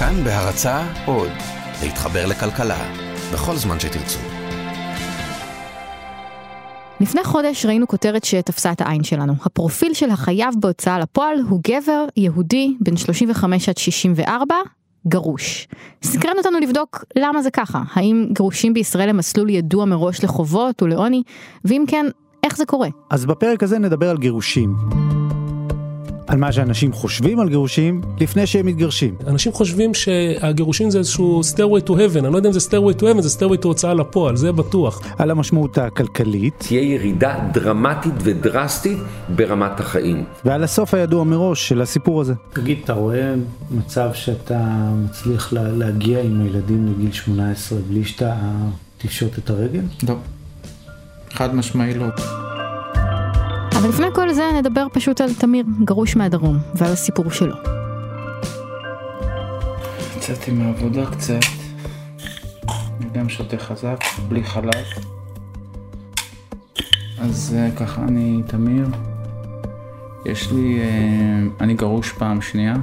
כאן בהרצה עוד, להתחבר לכלכלה, בכל זמן שתרצו. לפני חודש ראינו כותרת שתפסה את העין שלנו. הפרופיל של החייב בהוצאה לפועל הוא גבר יהודי בן 35 עד 64, גרוש. סקרן אותנו לבדוק למה זה ככה, האם גירושים בישראל הם מסלול ידוע מראש לחובות ולעוני, ואם כן, איך זה קורה? אז בפרק הזה נדבר על גירושים. על מה שאנשים חושבים על גירושים לפני שהם מתגרשים. אנשים חושבים שהגירושים זה איזשהו stairway to heaven, אני לא יודע אם זה stairway to heaven, זה stairway to הוצאה לפועל, זה בטוח. על המשמעות הכלכלית. תהיה ירידה דרמטית ודרסטית ברמת החיים. ועל הסוף הידוע מראש של הסיפור הזה. תגיד, אתה רואה מצב שאתה מצליח לה, להגיע עם הילדים לגיל 18 בלי שאתה תפשוט את הרגל? לא. חד משמעי לא. אבל לפני כל זה נדבר פשוט על תמיר, גרוש מהדרום, ועל הסיפור שלו. יצאתי מהעבודה קצת, אני גם שותה חזק, בלי חלב. אז אה, ככה, אני תמיר. יש לי, אה, אני גרוש פעם שנייה.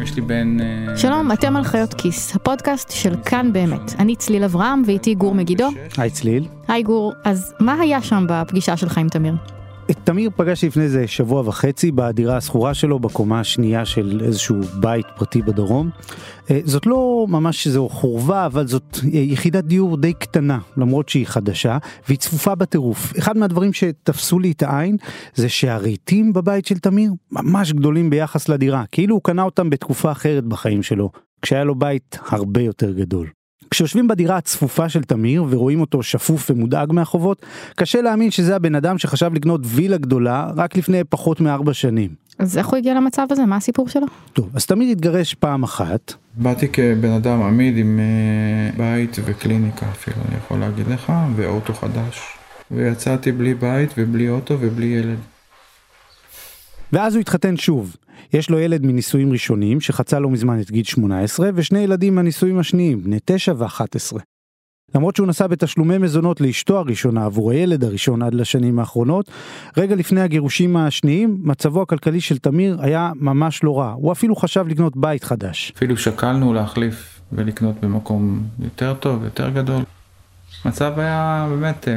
יש לי בן... אה, שלום, אתם על חיות כיס, הפודקאסט של כאן באמת. אני צליל אברהם ואיתי גור מגידו. היי צליל. היי גור, אז מה היה שם בפגישה שלך עם תמיר? את תמיר פגשתי לפני איזה שבוע וחצי בדירה השכורה שלו בקומה השנייה של איזשהו בית פרטי בדרום. אה, זאת לא ממש איזו חורבה אבל זאת אה, יחידת דיור די קטנה למרות שהיא חדשה והיא צפופה בטירוף. אחד מהדברים שתפסו לי את העין זה שהרהיטים בבית של תמיר ממש גדולים ביחס לדירה כאילו הוא קנה אותם בתקופה אחרת בחיים שלו כשהיה לו בית הרבה יותר גדול. כשיושבים בדירה הצפופה של תמיר ורואים אותו שפוף ומודאג מהחובות, קשה להאמין שזה הבן אדם שחשב לקנות וילה גדולה רק לפני פחות מארבע שנים. אז איך הוא הגיע למצב הזה? מה הסיפור שלו? טוב, אז תמיר התגרש פעם אחת. באתי כבן אדם עמיד עם uh, בית וקליניקה אפילו, אני יכול להגיד לך, ואוטו חדש. ויצאתי בלי בית ובלי אוטו ובלי ילד. ואז הוא התחתן שוב. יש לו ילד מנישואים ראשונים שחצה לא מזמן את גיל 18 ושני ילדים מהנישואים השניים, בני 9 ו-11. למרות שהוא נסע בתשלומי מזונות לאשתו הראשונה עבור הילד הראשון עד לשנים האחרונות, רגע לפני הגירושים השניים, מצבו הכלכלי של תמיר היה ממש לא רע, הוא אפילו חשב לקנות בית חדש. אפילו שקלנו להחליף ולקנות במקום יותר טוב, יותר גדול. מצב היה באמת אה,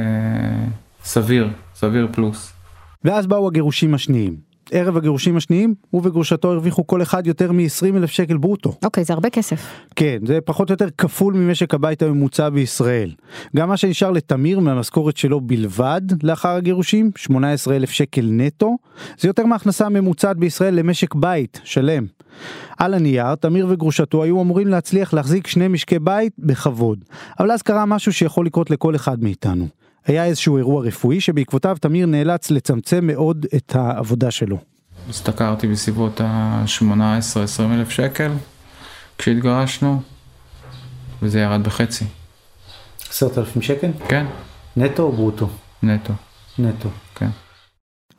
סביר, סביר פלוס. ואז באו הגירושים השניים. ערב הגירושים השניים, הוא וגרושתו הרוויחו כל אחד יותר מ-20 אלף שקל ברוטו. אוקיי, okay, זה הרבה כסף. כן, זה פחות או יותר כפול ממשק הבית הממוצע בישראל. גם מה שנשאר לתמיר מהמשכורת שלו בלבד לאחר הגירושים, 18 אלף שקל נטו, זה יותר מהכנסה הממוצעת בישראל למשק בית שלם. על הנייר, תמיר וגרושתו היו אמורים להצליח להחזיק שני משקי בית בכבוד. אבל אז קרה משהו שיכול לקרות לכל אחד מאיתנו. היה איזשהו אירוע רפואי שבעקבותיו תמיר נאלץ לצמצם מאוד את העבודה שלו. השתכרתי בסביבות ה-18-20 אלף שקל כשהתגרשנו, וזה ירד בחצי. עשרת אלפים שקל? כן. נטו או ברוטו? נטו. נטו. כן.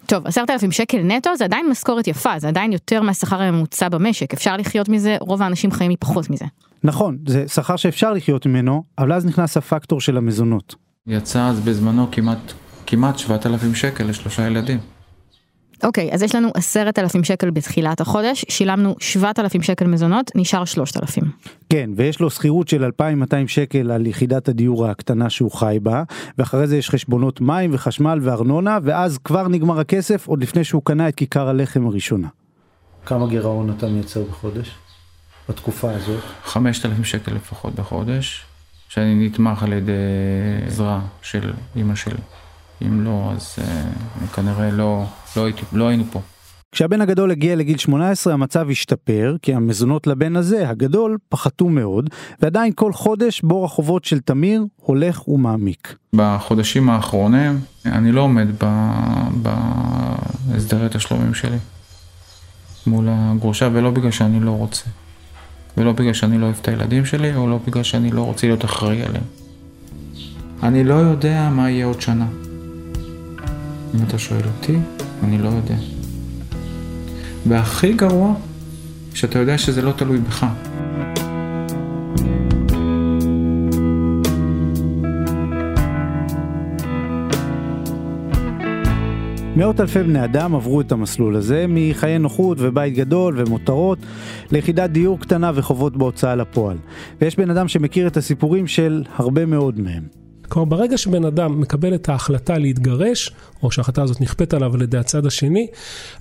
טוב, עשרת אלפים שקל נטו זה עדיין משכורת יפה, זה עדיין יותר מהשכר הממוצע במשק, אפשר לחיות מזה, רוב האנשים חיים מפחות מזה. נכון, זה שכר שאפשר לחיות ממנו, אבל אז נכנס הפקטור של המזונות. יצא אז בזמנו כמעט, כמעט 7,000 שקל לשלושה ילדים. אוקיי, אז יש לנו עשרת אלפים שקל בתחילת החודש, שילמנו שבעת אלפים שקל מזונות, נשאר שלושת אלפים. כן, ויש לו שכירות של 2,200 שקל על יחידת הדיור הקטנה שהוא חי בה, ואחרי זה יש חשבונות מים וחשמל וארנונה, ואז כבר נגמר הכסף עוד לפני שהוא קנה את כיכר הלחם הראשונה. כמה גירעון אתה מייצר בחודש? בתקופה הזאת? 5,000 שקל לפחות בחודש. שאני נתמך על ידי עזרה של אימא שלי. אם לא, אז uh, כנראה לא, לא, הייתי, לא היינו פה. כשהבן הגדול הגיע לגיל 18 המצב השתפר, כי המזונות לבן הזה, הגדול, פחתו מאוד, ועדיין כל חודש בור החובות של תמיר הולך ומעמיק. בחודשים האחרונים אני לא עומד בהסדרי תשלומים שלי מול הגרושה, ולא בגלל שאני לא רוצה. ולא בגלל שאני לא אוהב את הילדים שלי, או לא בגלל שאני לא רוצה להיות אחראי עליהם. אני לא יודע מה יהיה עוד שנה. אם אתה שואל אותי, אני לא יודע. והכי גרוע, שאתה יודע שזה לא תלוי בך. מאות אלפי בני אדם עברו את המסלול הזה מחיי נוחות ובית גדול ומותרות ליחידת דיור קטנה וחובות בהוצאה לפועל. ויש בן אדם שמכיר את הסיפורים של הרבה מאוד מהם. כלומר, ברגע שבן אדם מקבל את ההחלטה להתגרש, או שההחלטה הזאת נכפית עליו על ידי הצד השני,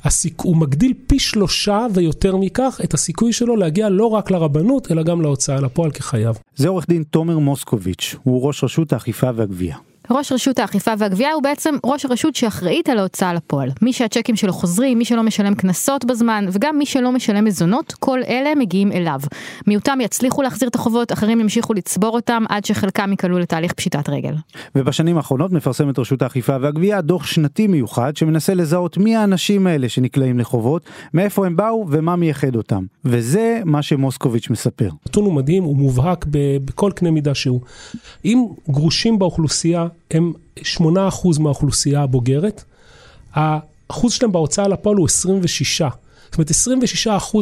הסיכ... הוא מגדיל פי שלושה ויותר מכך את הסיכוי שלו להגיע לא רק לרבנות, אלא גם להוצאה לפועל כחייב. זה עורך דין תומר מוסקוביץ', הוא ראש רשות האכיפה והגבייה. ראש רשות האכיפה והגבייה הוא בעצם ראש הרשות שאחראית על ההוצאה לפועל. מי שהצ'קים שלו חוזרים, מי שלא משלם קנסות בזמן, וגם מי שלא משלם מזונות, כל אלה מגיעים אליו. מיעוטם יצליחו להחזיר את החובות, אחרים ימשיכו לצבור אותם עד שחלקם ייקלעו לתהליך פשיטת רגל. ובשנים האחרונות מפרסמת רשות האכיפה והגבייה דוח שנתי מיוחד שמנסה לזהות מי האנשים האלה שנקלעים לחובות, מאיפה הם באו ומה מייחד אותם. וזה מה שמוסקוביץ' מספר. הוא מדהים, הוא מובהק בכל קנה מידה שהוא. אם גרושים באוכלוסייה הם 8% מהאוכלוסייה הבוגרת, האחוז שלהם בהוצאה לפועל הוא 26. זאת אומרת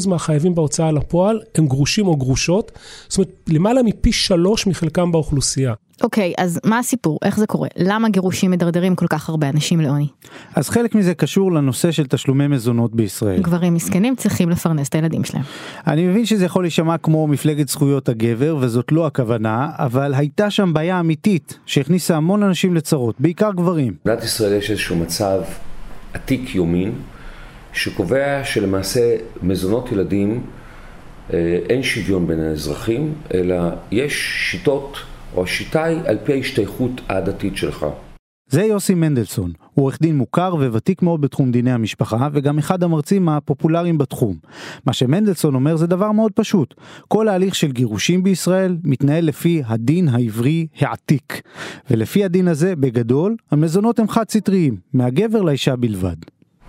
26% מהחייבים בהוצאה לפועל הם גרושים או גרושות, זאת אומרת למעלה מפי שלוש מחלקם באוכלוסייה. אוקיי, אז מה הסיפור? איך זה קורה? למה גירושים מדרדרים כל כך הרבה אנשים לעוני? אז חלק מזה קשור לנושא של תשלומי מזונות בישראל. גברים מסכנים צריכים לפרנס את הילדים שלהם. אני מבין שזה יכול להישמע כמו מפלגת זכויות הגבר, וזאת לא הכוונה, אבל הייתה שם בעיה אמיתית שהכניסה המון אנשים לצרות, בעיקר גברים. במדינת ישראל יש איזשהו מצב עתיק יומין, שקובע שלמעשה מזונות ילדים אה, אין שוויון בין האזרחים, אלא יש שיטות או השיטה היא על פי ההשתייכות העדתית שלך. זה יוסי מנדלסון, הוא עורך דין מוכר וותיק מאוד בתחום דיני המשפחה וגם אחד המרצים הפופולריים בתחום. מה שמנדלסון אומר זה דבר מאוד פשוט, כל ההליך של גירושים בישראל מתנהל לפי הדין העברי העתיק. ולפי הדין הזה, בגדול, המזונות הם חד סטריים, מהגבר לאישה בלבד.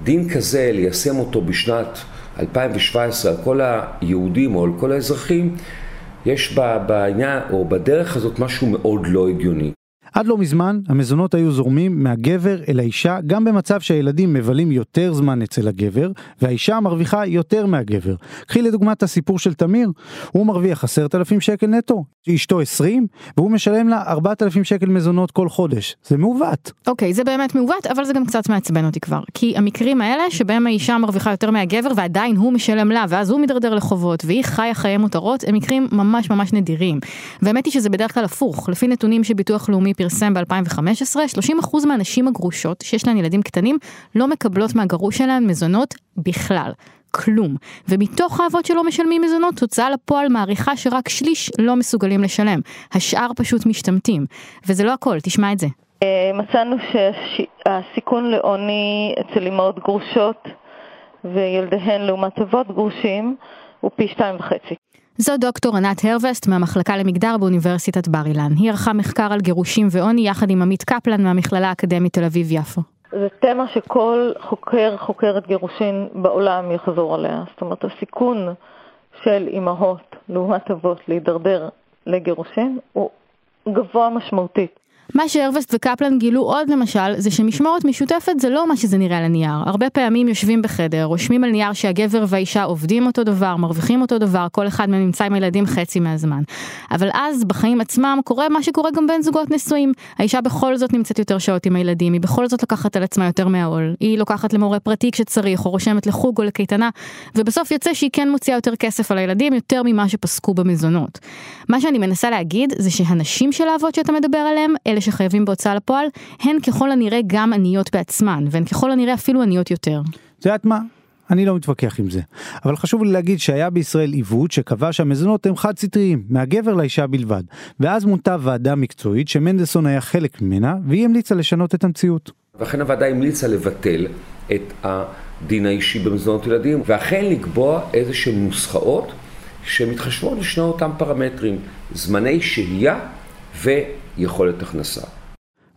דין כזה, ליישם אותו בשנת 2017 על כל היהודים או על כל האזרחים, יש בעניין או בדרך הזאת משהו מאוד לא הגיוני. עד לא מזמן המזונות היו זורמים מהגבר אל האישה גם במצב שהילדים מבלים יותר זמן אצל הגבר והאישה מרוויחה יותר מהגבר. קחי לדוגמה את הסיפור של תמיר, הוא מרוויח עשרת אלפים שקל נטו, אשתו עשרים והוא משלם לה ארבעת אלפים שקל מזונות כל חודש. זה מעוות. אוקיי, okay, זה באמת מעוות אבל זה גם קצת מעצבן אותי כבר. כי המקרים האלה שבהם האישה מרוויחה יותר מהגבר ועדיין הוא משלם לה ואז הוא מתדרדר לחובות והיא חיה חיי מותרות הם מקרים ממש ממש נדירים. והאמת היא שזה בדרך כלל הפוך, לפי פרסם ב-2015, 30% מהנשים הגרושות שיש להן ילדים קטנים לא מקבלות מהגרוש שלהן מזונות בכלל. כלום. ומתוך האבות שלא משלמים מזונות, הוצאה לפועל מעריכה שרק שליש לא מסוגלים לשלם. השאר פשוט משתמטים. וזה לא הכל, תשמע את זה. אה, מצאנו שהסיכון לעוני אצל אמהות גרושות וילדיהן לעומת אבות גרושים הוא פי שתיים וחצי. זו דוקטור ענת הרווסט מהמחלקה למגדר באוניברסיטת בר אילן. היא ערכה מחקר על גירושים ועוני יחד עם עמית קפלן מהמכללה האקדמית תל אביב-יפו. זה תמה שכל חוקר, חוקרת גירושין בעולם יחזור עליה. זאת אומרת, הסיכון של אימהות לעומת אבות להידרדר לגירושין הוא גבוה משמעותית. מה שהרווסט וקפלן גילו עוד למשל, זה שמשמורת משותפת זה לא מה שזה נראה על הנייר. הרבה פעמים יושבים בחדר, רושמים על נייר שהגבר והאישה עובדים אותו דבר, מרוויחים אותו דבר, כל אחד מהם נמצא עם הילדים חצי מהזמן. אבל אז, בחיים עצמם, קורה מה שקורה גם בין זוגות נשואים. האישה בכל זאת נמצאת יותר שעות עם הילדים, היא בכל זאת לוקחת על עצמה יותר מהעול. היא לוקחת למורה פרטי כשצריך, או רושמת לחוג או לקייטנה, ובסוף יוצא שהיא כן מוציאה יותר כסף על הילדים, יותר ממה שפסקו במזונות. מה שאני מנסה להגיד, זה שהנשים של האבות שאתה מדבר עליהם, אלה שחייבים בהוצאה לפועל, הן ככל הנראה גם עניות בעצמן, והן ככל הנראה אפילו עניות יותר. את יודעת מה? אני לא מתווכח עם זה. אבל חשוב לי להגיד שהיה בישראל עיוות שקבע שהמזונות הם חד סטריים, מהגבר לאישה בלבד. ואז מונתה ועדה מקצועית שמנדלסון היה חלק ממנה, והיא המליצה לשנות את המציאות. ואכן הוועדה המליצה לבטל את הדין האישי במזונות ילדים, ואכן לקבוע איזה שהן נוסחאות שמתחשבות לשני אותם פרמטרים, זמני שהייה ויכולת הכנסה.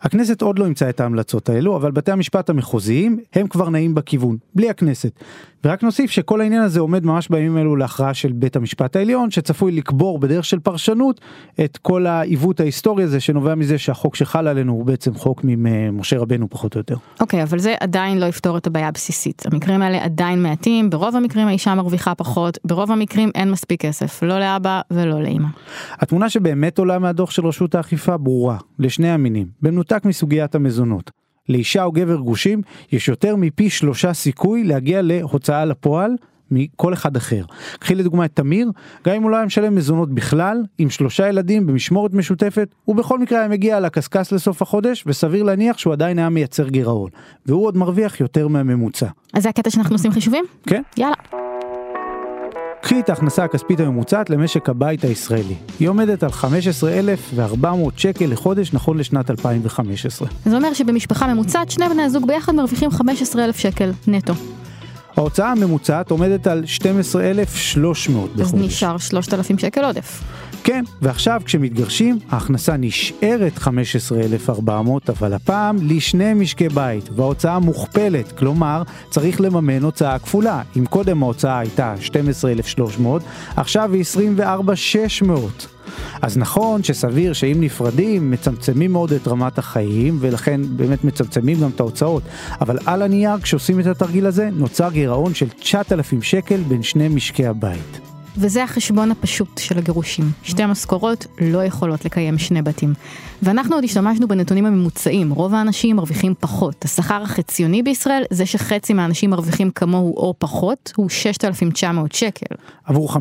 הכנסת עוד לא אימצה את ההמלצות האלו, אבל בתי המשפט המחוזיים הם כבר נעים בכיוון, בלי הכנסת. ורק נוסיף שכל העניין הזה עומד ממש בימים אלו להכרעה של בית המשפט העליון, שצפוי לקבור בדרך של פרשנות את כל העיוות ההיסטורי הזה שנובע מזה שהחוק שחל עלינו הוא בעצם חוק ממשה רבנו פחות או יותר. אוקיי, okay, אבל זה עדיין לא יפתור את הבעיה הבסיסית. המקרים האלה עדיין מעטים, ברוב המקרים האישה מרוויחה פחות, ברוב המקרים אין מספיק כסף, לא לאבא ולא לאמא. התמונה שבאמת עולה מהדוח של רשות האכיפה ברורה, לשני המינים, במנותק מסוגיית המזונות. לאישה או גבר גרושים יש יותר מפי שלושה סיכוי להגיע להוצאה לפועל מכל אחד אחר. קחי לדוגמה את תמיר, גם אם הוא לא היה משלם מזונות בכלל, עם שלושה ילדים במשמורת משותפת, הוא בכל מקרה היה מגיע לקשקש לסוף החודש, וסביר להניח שהוא עדיין היה מייצר גירעון. והוא עוד מרוויח יותר מהממוצע. אז זה הקטע שאנחנו עושים חישובים? כן. יאללה. את ההכנסה הכספית הממוצעת למשק הבית הישראלי. היא עומדת על 15,400 שקל לחודש נכון לשנת 2015. זה אומר שבמשפחה ממוצעת שני בני הזוג ביחד מרוויחים 15,000 שקל נטו. ההוצאה הממוצעת עומדת על 12,300 בחודש. אז נשאר 3,000 שקל עודף. כן, ועכשיו כשמתגרשים, ההכנסה נשארת 15,400, אבל הפעם לשני משקי בית, וההוצאה מוכפלת, כלומר, צריך לממן הוצאה כפולה. אם קודם ההוצאה הייתה 12,300, עכשיו היא 24,600. אז נכון שסביר שאם נפרדים מצמצמים מאוד את רמת החיים ולכן באמת מצמצמים גם את ההוצאות אבל על הנייר כשעושים את התרגיל הזה נוצר גירעון של 9,000 שקל בין שני משקי הבית. וזה החשבון הפשוט של הגירושים. שתי משכורות לא יכולות לקיים שני בתים. ואנחנו עוד השתמשנו בנתונים הממוצעים, רוב האנשים מרוויחים פחות. השכר החציוני בישראל, זה שחצי מהאנשים מרוויחים כמוהו או פחות, הוא 6,900 שקל. עבור 50%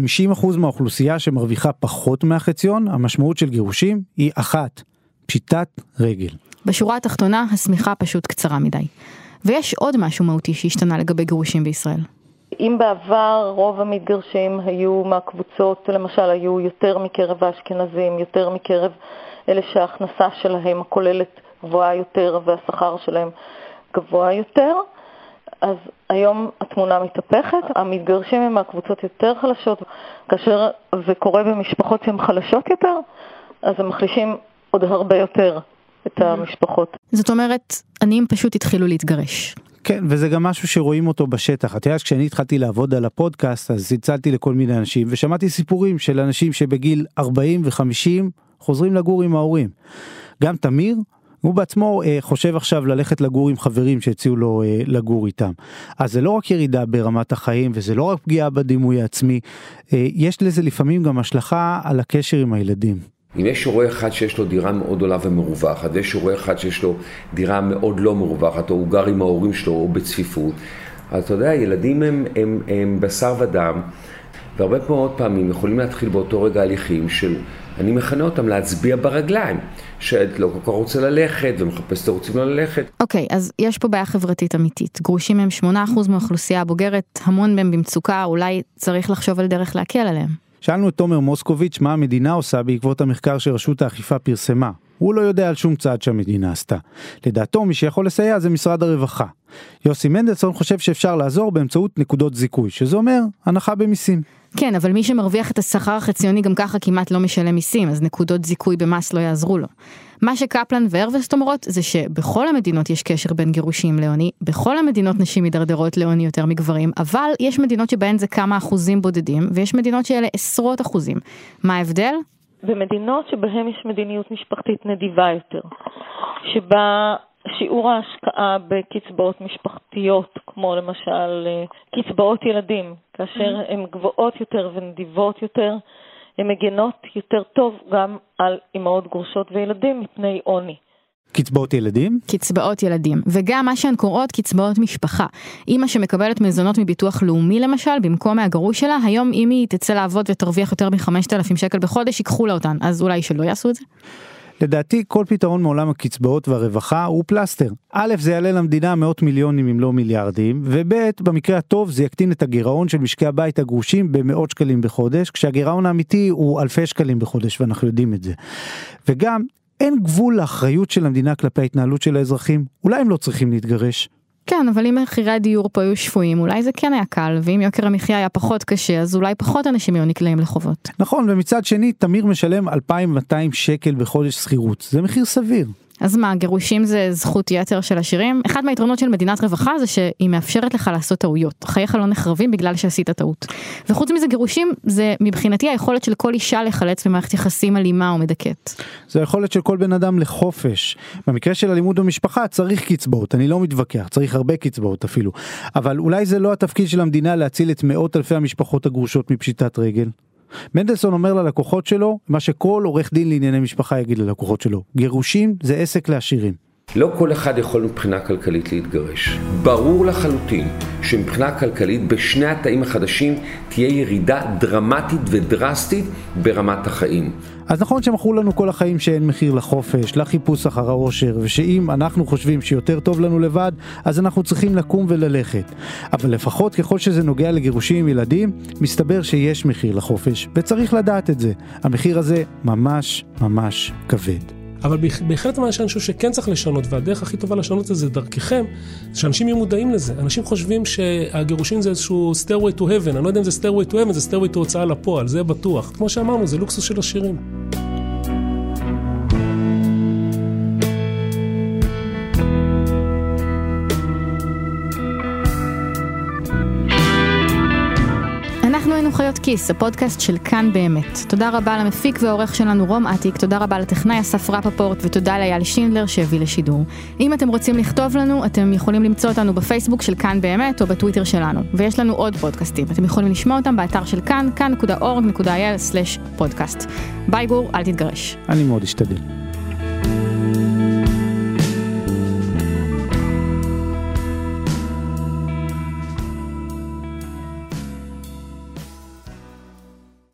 מהאוכלוסייה שמרוויחה פחות מהחציון, המשמעות של גירושים היא אחת, פשיטת רגל. בשורה התחתונה, השמיכה פשוט קצרה מדי. ויש עוד משהו מהותי שהשתנה לגבי גירושים בישראל. אם בעבר רוב המתגרשים היו מהקבוצות, למשל היו יותר מקרב האשכנזים, יותר מקרב אלה שההכנסה שלהם הכוללת גבוהה יותר והשכר שלהם גבוה יותר, אז היום התמונה מתהפכת, המתגרשים הם מהקבוצות יותר חלשות, כאשר זה קורה במשפחות שהן חלשות יותר, אז הם מחלישים עוד הרבה יותר את המשפחות. זאת אומרת, עניים פשוט התחילו להתגרש. כן, וזה גם משהו שרואים אותו בשטח. את יודעת, כשאני התחלתי לעבוד על הפודקאסט, אז צלצלתי לכל מיני אנשים, ושמעתי סיפורים של אנשים שבגיל 40 ו-50 חוזרים לגור עם ההורים. גם תמיר, הוא בעצמו אה, חושב עכשיו ללכת לגור עם חברים שהציעו לו אה, לגור איתם. אז זה לא רק ירידה ברמת החיים וזה לא רק פגיעה בדימוי העצמי, אה, יש לזה לפעמים גם השלכה על הקשר עם הילדים. אם יש הורה אחד שיש לו דירה מאוד עולה ומרווחת, ויש הורה אחד שיש לו דירה מאוד לא מרווחת, או הוא גר עם ההורים שלו, או בצפיפות, אז אתה יודע, ילדים הם, הם, הם בשר ודם, והרבה מאוד פעמים יכולים להתחיל באותו רגע הליכים של, אני מכנה אותם להצביע ברגליים, שאת לא כל כך רוצה ללכת ומחפש תירוצים ללכת. אוקיי, okay, אז יש פה בעיה חברתית אמיתית. גרושים הם 8% מהאוכלוסייה הבוגרת, המון מהם במצוקה, אולי צריך לחשוב על דרך להקל עליהם. שאלנו את תומר מוסקוביץ' מה המדינה עושה בעקבות המחקר שרשות האכיפה פרסמה. הוא לא יודע על שום צעד שהמדינה עשתה. לדעתו מי שיכול לסייע זה משרד הרווחה. יוסי מנדלסון חושב שאפשר לעזור באמצעות נקודות זיכוי, שזה אומר הנחה במיסים. כן, אבל מי שמרוויח את השכר החציוני גם ככה כמעט לא משלם מיסים, אז נקודות זיכוי במס לא יעזרו לו. מה שקפלן והרווסט אומרות זה שבכל המדינות יש קשר בין גירושים לעוני, בכל המדינות נשים מידרדרות לעוני יותר מגברים, אבל יש מדינות שבהן זה כמה אחוזים בודדים, ויש מדינות שאלה עשרות אחוזים. מה ההבדל? במדינות שבהן יש מדיניות משפחתית נדיבה יותר, שבה שיעור ההשקעה בקצבאות משפחתיות, כמו למשל אה, קצבאות ילדים, כאשר הן גבוהות יותר ונדיבות יותר, הן מגנות יותר טוב גם על אמהות גרושות וילדים מפני עוני. קצבאות ילדים? קצבאות ילדים, וגם מה שהן קוראות קצבאות משפחה. אימא שמקבלת מזונות מביטוח לאומי למשל, במקום מהגרוש שלה, היום אם היא תצא לעבוד ותרוויח יותר מ-5,000 שקל בחודש, ייקחו לה אותן, אז אולי שלא יעשו את זה? לדעתי כל פתרון מעולם הקצבאות והרווחה הוא פלסטר. א', זה יעלה למדינה מאות מיליונים אם לא מיליארדים, וב', במקרה הטוב זה יקטין את הגירעון של משקי הבית הגרושים במאות שקלים בחודש, כשהגירעון האמיתי הוא אלפי שקלים בחודש ואנחנו יודעים את זה. וגם, אין גבול לאחריות של המדינה כלפי ההתנהלות של האזרחים, אולי הם לא צריכים להתגרש. כן, אבל אם מחירי הדיור פה היו שפויים, אולי זה כן היה קל, ואם יוקר המחיה היה פחות קשה, אז אולי פחות אנשים היו נקלעים לחובות. נכון, ומצד שני, תמיר משלם 2,200 שקל בחודש שכירות, זה מחיר סביר. אז מה, גירושים זה זכות יתר של עשירים? אחד מהיתרונות של מדינת רווחה זה שהיא מאפשרת לך לעשות טעויות. חייך לא נחרבים בגלל שעשית טעות. וחוץ מזה גירושים זה מבחינתי היכולת של כל אישה לחלץ במערכת יחסים אלימה או מדכאת. זה היכולת של כל בן אדם לחופש. במקרה של אלימות במשפחה צריך קצבאות, אני לא מתווכח, צריך הרבה קצבאות אפילו. אבל אולי זה לא התפקיד של המדינה להציל את מאות אלפי המשפחות הגרושות מפשיטת רגל? מנדלסון אומר ללקוחות שלו מה שכל עורך דין לענייני משפחה יגיד ללקוחות שלו, גירושים זה עסק לעשירים. לא כל אחד יכול מבחינה כלכלית להתגרש. ברור לחלוטין שמבחינה כלכלית בשני התאים החדשים תהיה ירידה דרמטית ודרסטית ברמת החיים. אז נכון שמכרו לנו כל החיים שאין מחיר לחופש, לחיפוש אחר האושר, ושאם אנחנו חושבים שיותר טוב לנו לבד, אז אנחנו צריכים לקום וללכת. אבל לפחות ככל שזה נוגע לגירושים עם ילדים, מסתבר שיש מחיר לחופש, וצריך לדעת את זה. המחיר הזה ממש ממש כבד. אבל בהחלט מה שאני חושב שכן צריך לשנות, והדרך הכי טובה לשנות את זה זה דרככם, שאנשים יהיו מודעים לזה. אנשים חושבים שהגירושין זה איזשהו stairway to heaven, אני לא יודע אם זה stairway to heaven, זה stairway to הוצאה לפועל, זה בטוח. כמו שאמרנו, זה לוקסוס של עשירים. כיס, הפודקאסט של כאן באמת. תודה רבה למפיק והעורך שלנו רום אטיק, תודה רבה לטכנאי אסף רפפורט ותודה לאייל שינדלר שהביא לשידור. אם אתם רוצים לכתוב לנו, אתם יכולים למצוא אותנו בפייסבוק של כאן באמת או בטוויטר שלנו. ויש לנו עוד פודקאסטים, אתם יכולים לשמוע אותם באתר של כאן, כאן.org.il/פודקאסט. ביי גור, אל תתגרש. אני מאוד אשתדל.